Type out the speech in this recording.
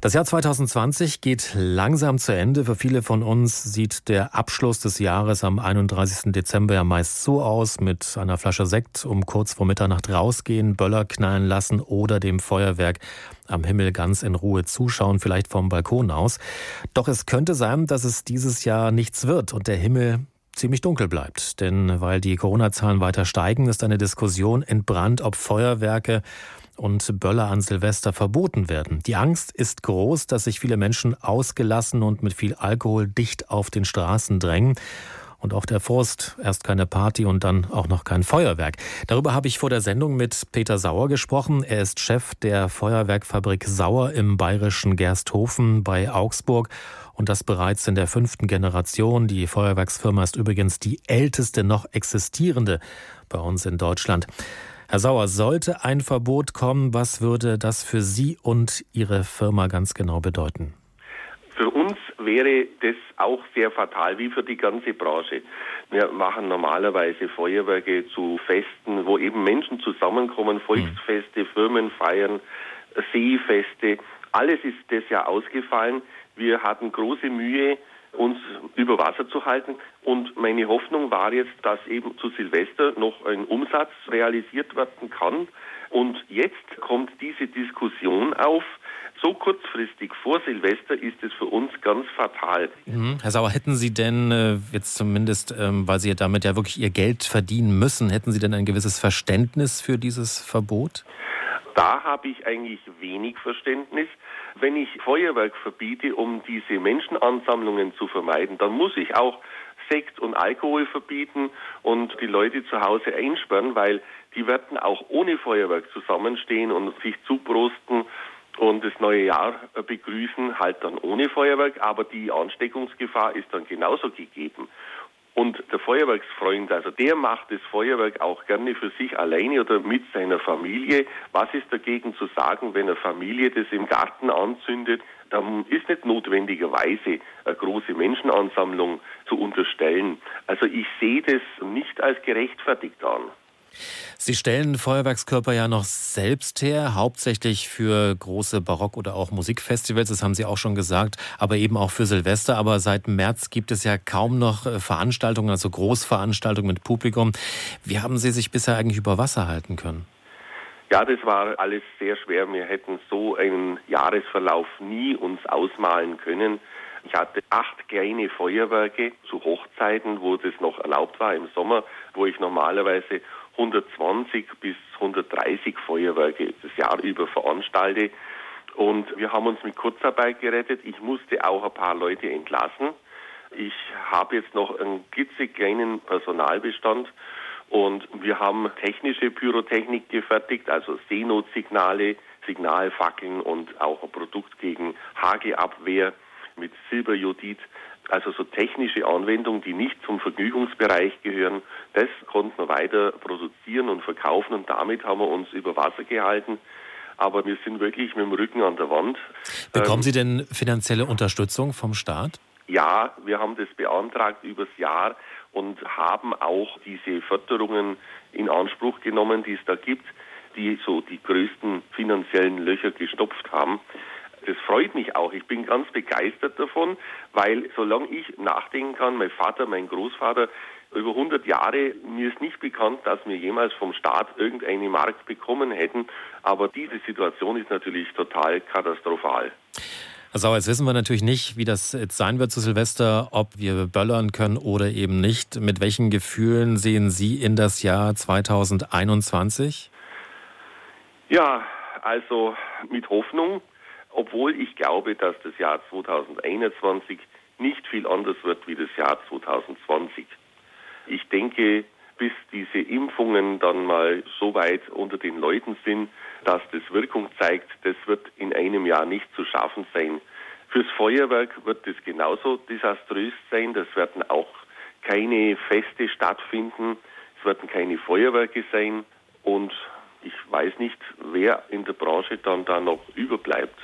Das Jahr 2020 geht langsam zu Ende. Für viele von uns sieht der Abschluss des Jahres am 31. Dezember ja meist so aus, mit einer Flasche Sekt um kurz vor Mitternacht rausgehen, Böller knallen lassen oder dem Feuerwerk am Himmel ganz in Ruhe zuschauen, vielleicht vom Balkon aus. Doch es könnte sein, dass es dieses Jahr nichts wird und der Himmel ziemlich dunkel bleibt. Denn weil die Corona-Zahlen weiter steigen, ist eine Diskussion entbrannt, ob Feuerwerke und Böller an Silvester verboten werden. Die Angst ist groß, dass sich viele Menschen ausgelassen und mit viel Alkohol dicht auf den Straßen drängen. Und auch der Forst, erst keine Party und dann auch noch kein Feuerwerk. Darüber habe ich vor der Sendung mit Peter Sauer gesprochen. Er ist Chef der Feuerwerkfabrik Sauer im bayerischen Gersthofen bei Augsburg und das bereits in der fünften Generation. Die Feuerwerksfirma ist übrigens die älteste noch existierende bei uns in Deutschland. Herr Sauer, sollte ein Verbot kommen, was würde das für Sie und Ihre Firma ganz genau bedeuten? Für uns wäre das auch sehr fatal, wie für die ganze Branche. Wir machen normalerweise Feuerwerke zu Festen, wo eben Menschen zusammenkommen, Volksfeste, Firmenfeiern, Seefeste. Alles ist das Jahr ausgefallen. Wir hatten große Mühe, uns über Wasser zu halten. Und meine Hoffnung war jetzt, dass eben zu Silvester noch ein Umsatz realisiert werden kann. Und jetzt kommt diese Diskussion auf. So kurzfristig vor Silvester ist es für uns ganz fatal. Mhm. Herr Sauer, hätten Sie denn äh, jetzt zumindest, ähm, weil Sie damit ja wirklich Ihr Geld verdienen müssen, hätten Sie denn ein gewisses Verständnis für dieses Verbot? Da habe ich eigentlich wenig Verständnis. Wenn ich Feuerwerk verbiete, um diese Menschenansammlungen zu vermeiden, dann muss ich auch Sekt und Alkohol verbieten und die Leute zu Hause einsperren, weil die werden auch ohne Feuerwerk zusammenstehen und sich zuprosten und das neue Jahr begrüßen, halt dann ohne Feuerwerk, aber die Ansteckungsgefahr ist dann genauso gegeben. Und der Feuerwerksfreund, also der macht das Feuerwerk auch gerne für sich alleine oder mit seiner Familie. Was ist dagegen zu sagen, wenn eine Familie das im Garten anzündet? Dann ist nicht notwendigerweise eine große Menschenansammlung zu unterstellen. Also ich sehe das nicht als gerechtfertigt an. Sie stellen Feuerwerkskörper ja noch selbst her, hauptsächlich für große Barock- oder auch Musikfestivals, das haben Sie auch schon gesagt, aber eben auch für Silvester. Aber seit März gibt es ja kaum noch äh, Veranstaltungen, also Großveranstaltungen mit Publikum. Wie haben Sie sich bisher eigentlich über Wasser halten können? Ja, das war alles sehr schwer. Wir hätten so einen Jahresverlauf nie uns ausmalen können. Ich hatte acht kleine Feuerwerke zu Hochzeiten, wo das noch erlaubt war im Sommer, wo ich normalerweise 120 bis 130 Feuerwerke das Jahr über veranstalte. Und wir haben uns mit Kurzarbeit gerettet. Ich musste auch ein paar Leute entlassen. Ich habe jetzt noch einen klitzekleinen Personalbestand und wir haben technische Pyrotechnik gefertigt, also Seenotsignale, Signalfackeln und auch ein Produkt gegen Hagelabwehr mit Silberjodid. Also so technische Anwendungen, die nicht zum Vergnügungsbereich gehören, das konnten wir weiter produzieren und verkaufen und damit haben wir uns über Wasser gehalten. Aber wir sind wirklich mit dem Rücken an der Wand. Bekommen ähm, Sie denn finanzielle Unterstützung vom Staat? Ja, wir haben das beantragt übers Jahr und haben auch diese Förderungen in Anspruch genommen, die es da gibt, die so die größten finanziellen Löcher gestopft haben das freut mich auch. Ich bin ganz begeistert davon, weil solange ich nachdenken kann, mein Vater, mein Großvater, über 100 Jahre, mir ist nicht bekannt, dass wir jemals vom Staat irgendeine Markt bekommen hätten. Aber diese Situation ist natürlich total katastrophal. Herr Sauer, jetzt wissen wir natürlich nicht, wie das jetzt sein wird zu Silvester, ob wir böllern können oder eben nicht. Mit welchen Gefühlen sehen Sie in das Jahr 2021? Ja, also mit Hoffnung obwohl ich glaube, dass das Jahr 2021 nicht viel anders wird wie das Jahr 2020. Ich denke, bis diese Impfungen dann mal so weit unter den Leuten sind, dass das Wirkung zeigt, das wird in einem Jahr nicht zu schaffen sein. Fürs Feuerwerk wird es genauso desaströs sein. Das werden auch keine Feste stattfinden. Es werden keine Feuerwerke sein. Und ich weiß nicht, wer in der Branche dann da noch überbleibt.